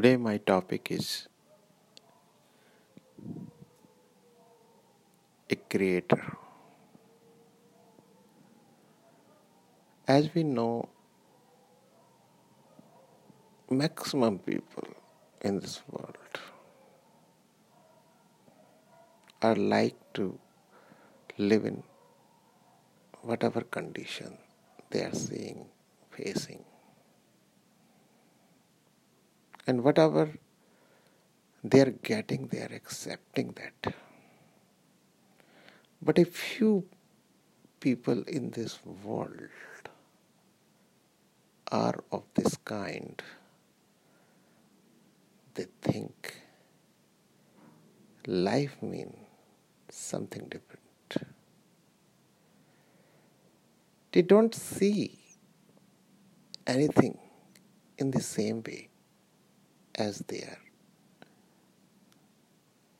Today, my topic is a creator. As we know, maximum people in this world are like to live in whatever condition they are seeing, facing and whatever they are getting, they are accepting that. But a few people in this world are of this kind. They think life means something different. They don't see anything in the same way as they are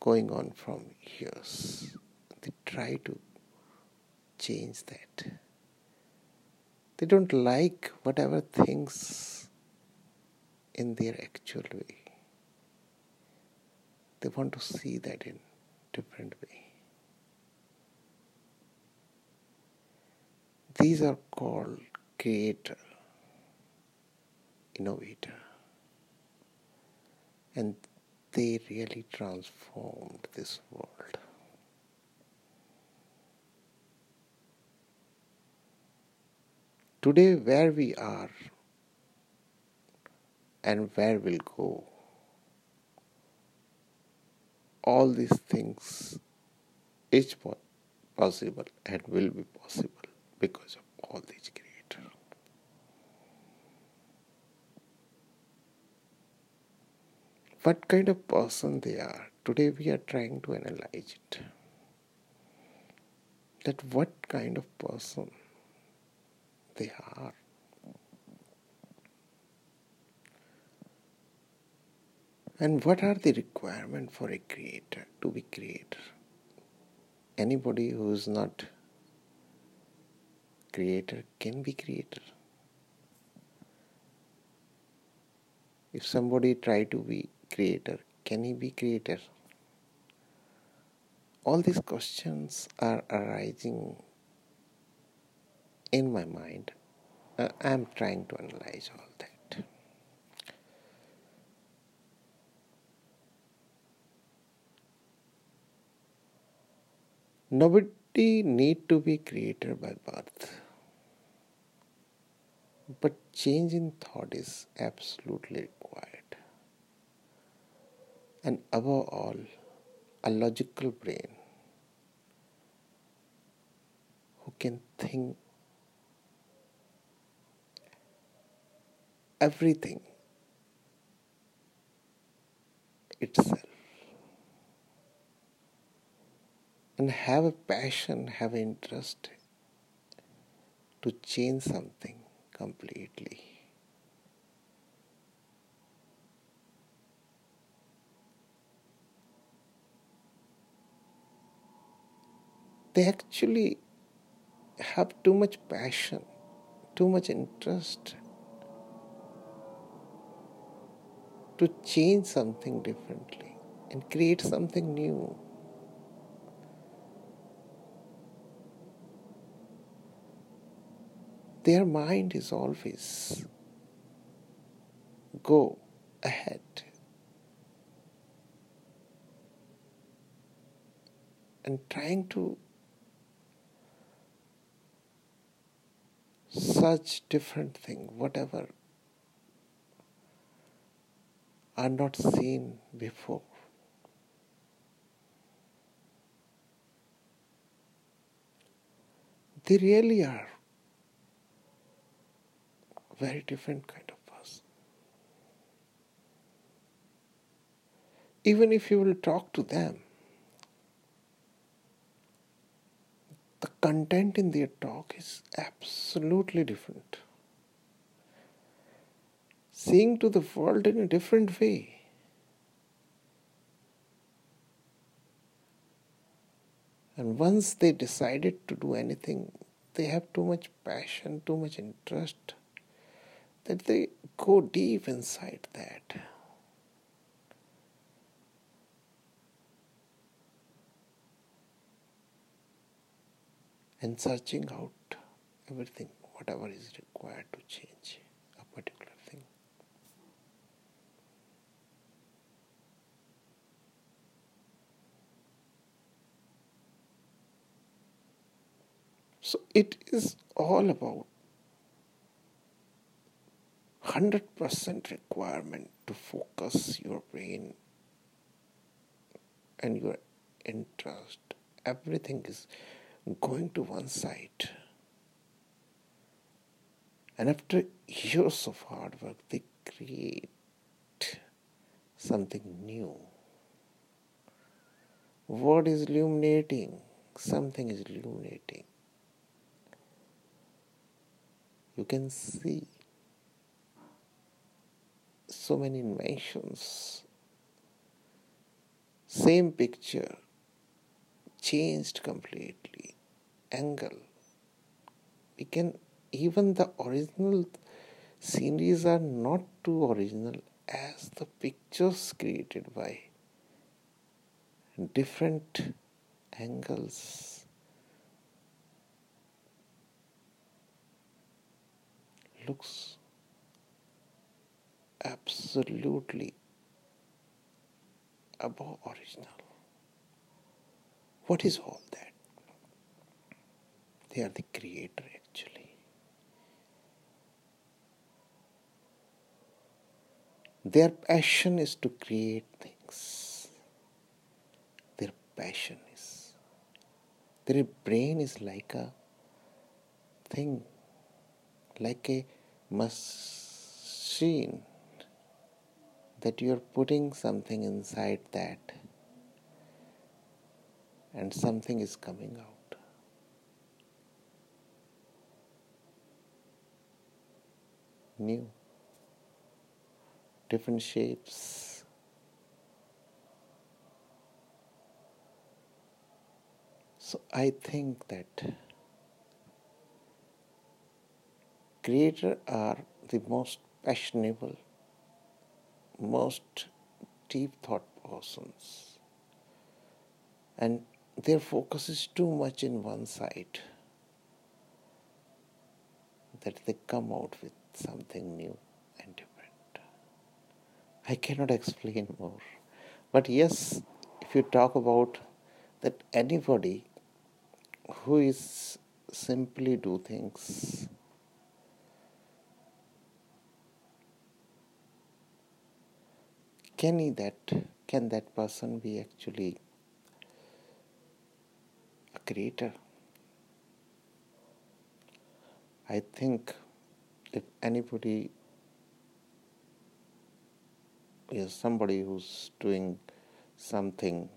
going on from years. They try to change that. They don't like whatever things in their actual way. They want to see that in different way. These are called creator, innovator and they really transformed this world. Today, where we are and where we'll go, all these things is possible and will be possible because of all these what kind of person they are. Today we are trying to analyze it. That what kind of person they are. And what are the requirements for a creator to be creator? Anybody who is not creator can be creator. If somebody try to be creator? Can he be creator? All these questions are arising in my mind. Uh, I'm trying to analyze all that. Nobody need to be creator by birth. But change in thought is absolutely required and above all, a logical brain who can think everything itself and have a passion, have interest to change something completely. They actually have too much passion, too much interest to change something differently and create something new. Their mind is always go ahead. And trying to such different things, whatever are not seen before. They really are very different kind of person. Even if you will talk to them, the content in their talk is absolutely different. Seeing to the world in a different way. And once they decided to do anything, they have too much passion, too much interest, that they go deep inside that. And searching out everything, whatever is required to change a particular thing. So it is all about 100% requirement to focus your brain and your interest. Everything is going to one side. And after years of hard work, they create something new. What is illuminating? Something is illuminating. You can see so many inventions. Same picture changed completely. Angle. We can even the original sceneries are not too original as the pictures created by different angles looks absolutely above original. What is all that? They are the creator actually. Their passion is to create things. Their passion is. Their brain is like a thing, like a machine that you're putting something inside that and something is coming out. New, different shapes. So I think that creators are the most passionable most deep thought persons and their focus is too much in one side that they come out with something new and different. I cannot explain more. But yes, if you talk about that anybody who is simply do things can he that can that person be actually a creator i think if anybody is somebody who's doing something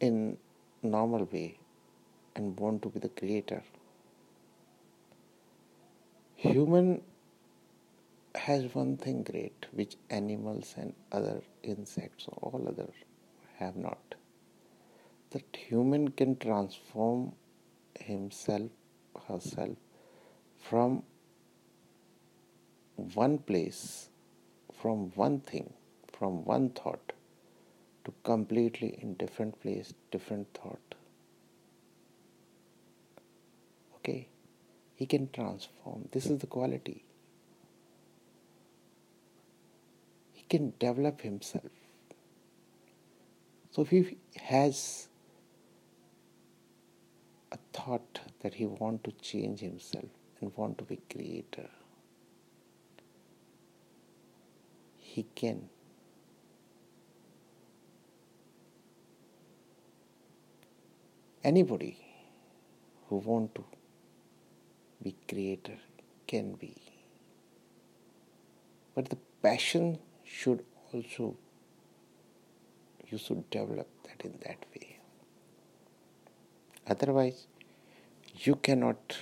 in normal way and want to be the creator human has one thing great which animals and other insects or all other have not that human can transform himself herself from one place from one thing from one thought to completely in different place different thought. Okay? He can transform. This is the quality. He can develop himself. So if he has thought that he want to change himself and want to be creator, he can. Anybody who want to be creator can be. But the passion should also you should develop that in that way otherwise you cannot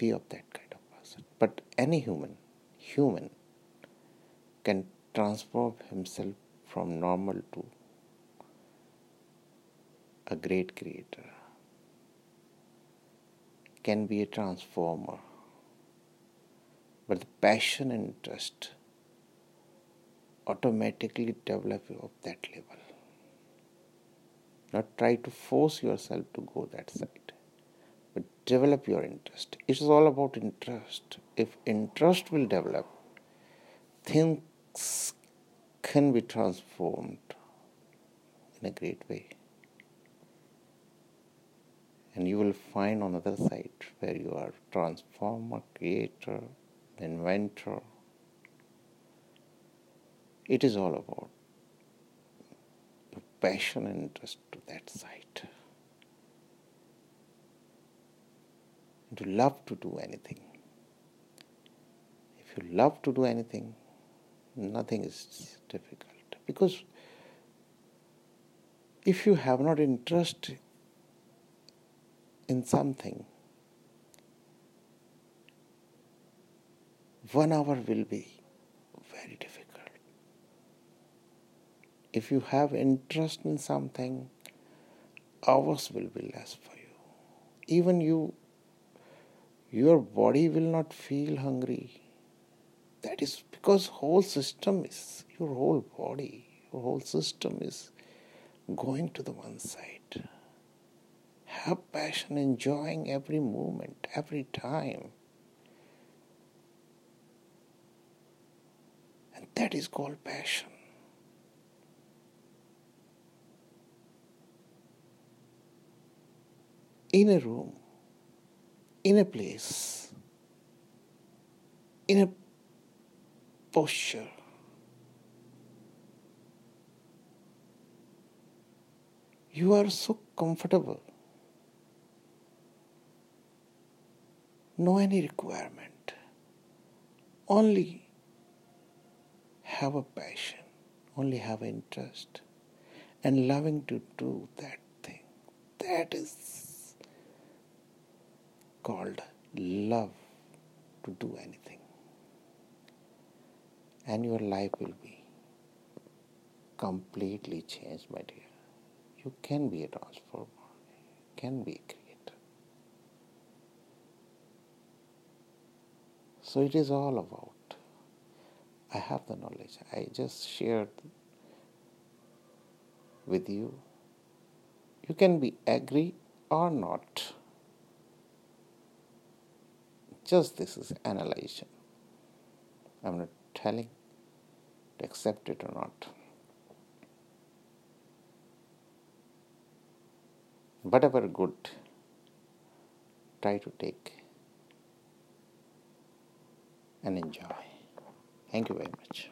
be of that kind of person but any human human can transform himself from normal to a great creator can be a transformer but the passion and interest automatically develop of that level. Not try to force yourself to go that side, but develop your interest. It is all about interest. If interest will develop, things can be transformed in a great way. And you will find on the other side where you are transformer, creator, inventor. It is all about passion and interest to that side. And to love to do anything. If you love to do anything, nothing is difficult. Because if you have not interest in something, one hour will be very difficult. If you have interest in something, hours will be less for you. Even you, your body will not feel hungry. That is because whole system is your whole body, your whole system is going to the one side. Have passion, enjoying every moment, every time. And that is called passion. In a room, in a place, in a posture, you are so comfortable. No any requirement. Only have a passion, only have interest, and loving to do that thing. That is called love to do anything. And your life will be completely changed, my dear. You can be a transformer, can be a creator. So it is all about. I have the knowledge. I just shared with you. You can be agree or not. Just this is analyzation. I'm not telling to accept it or not. whatever good, try to take and enjoy. Thank you very much.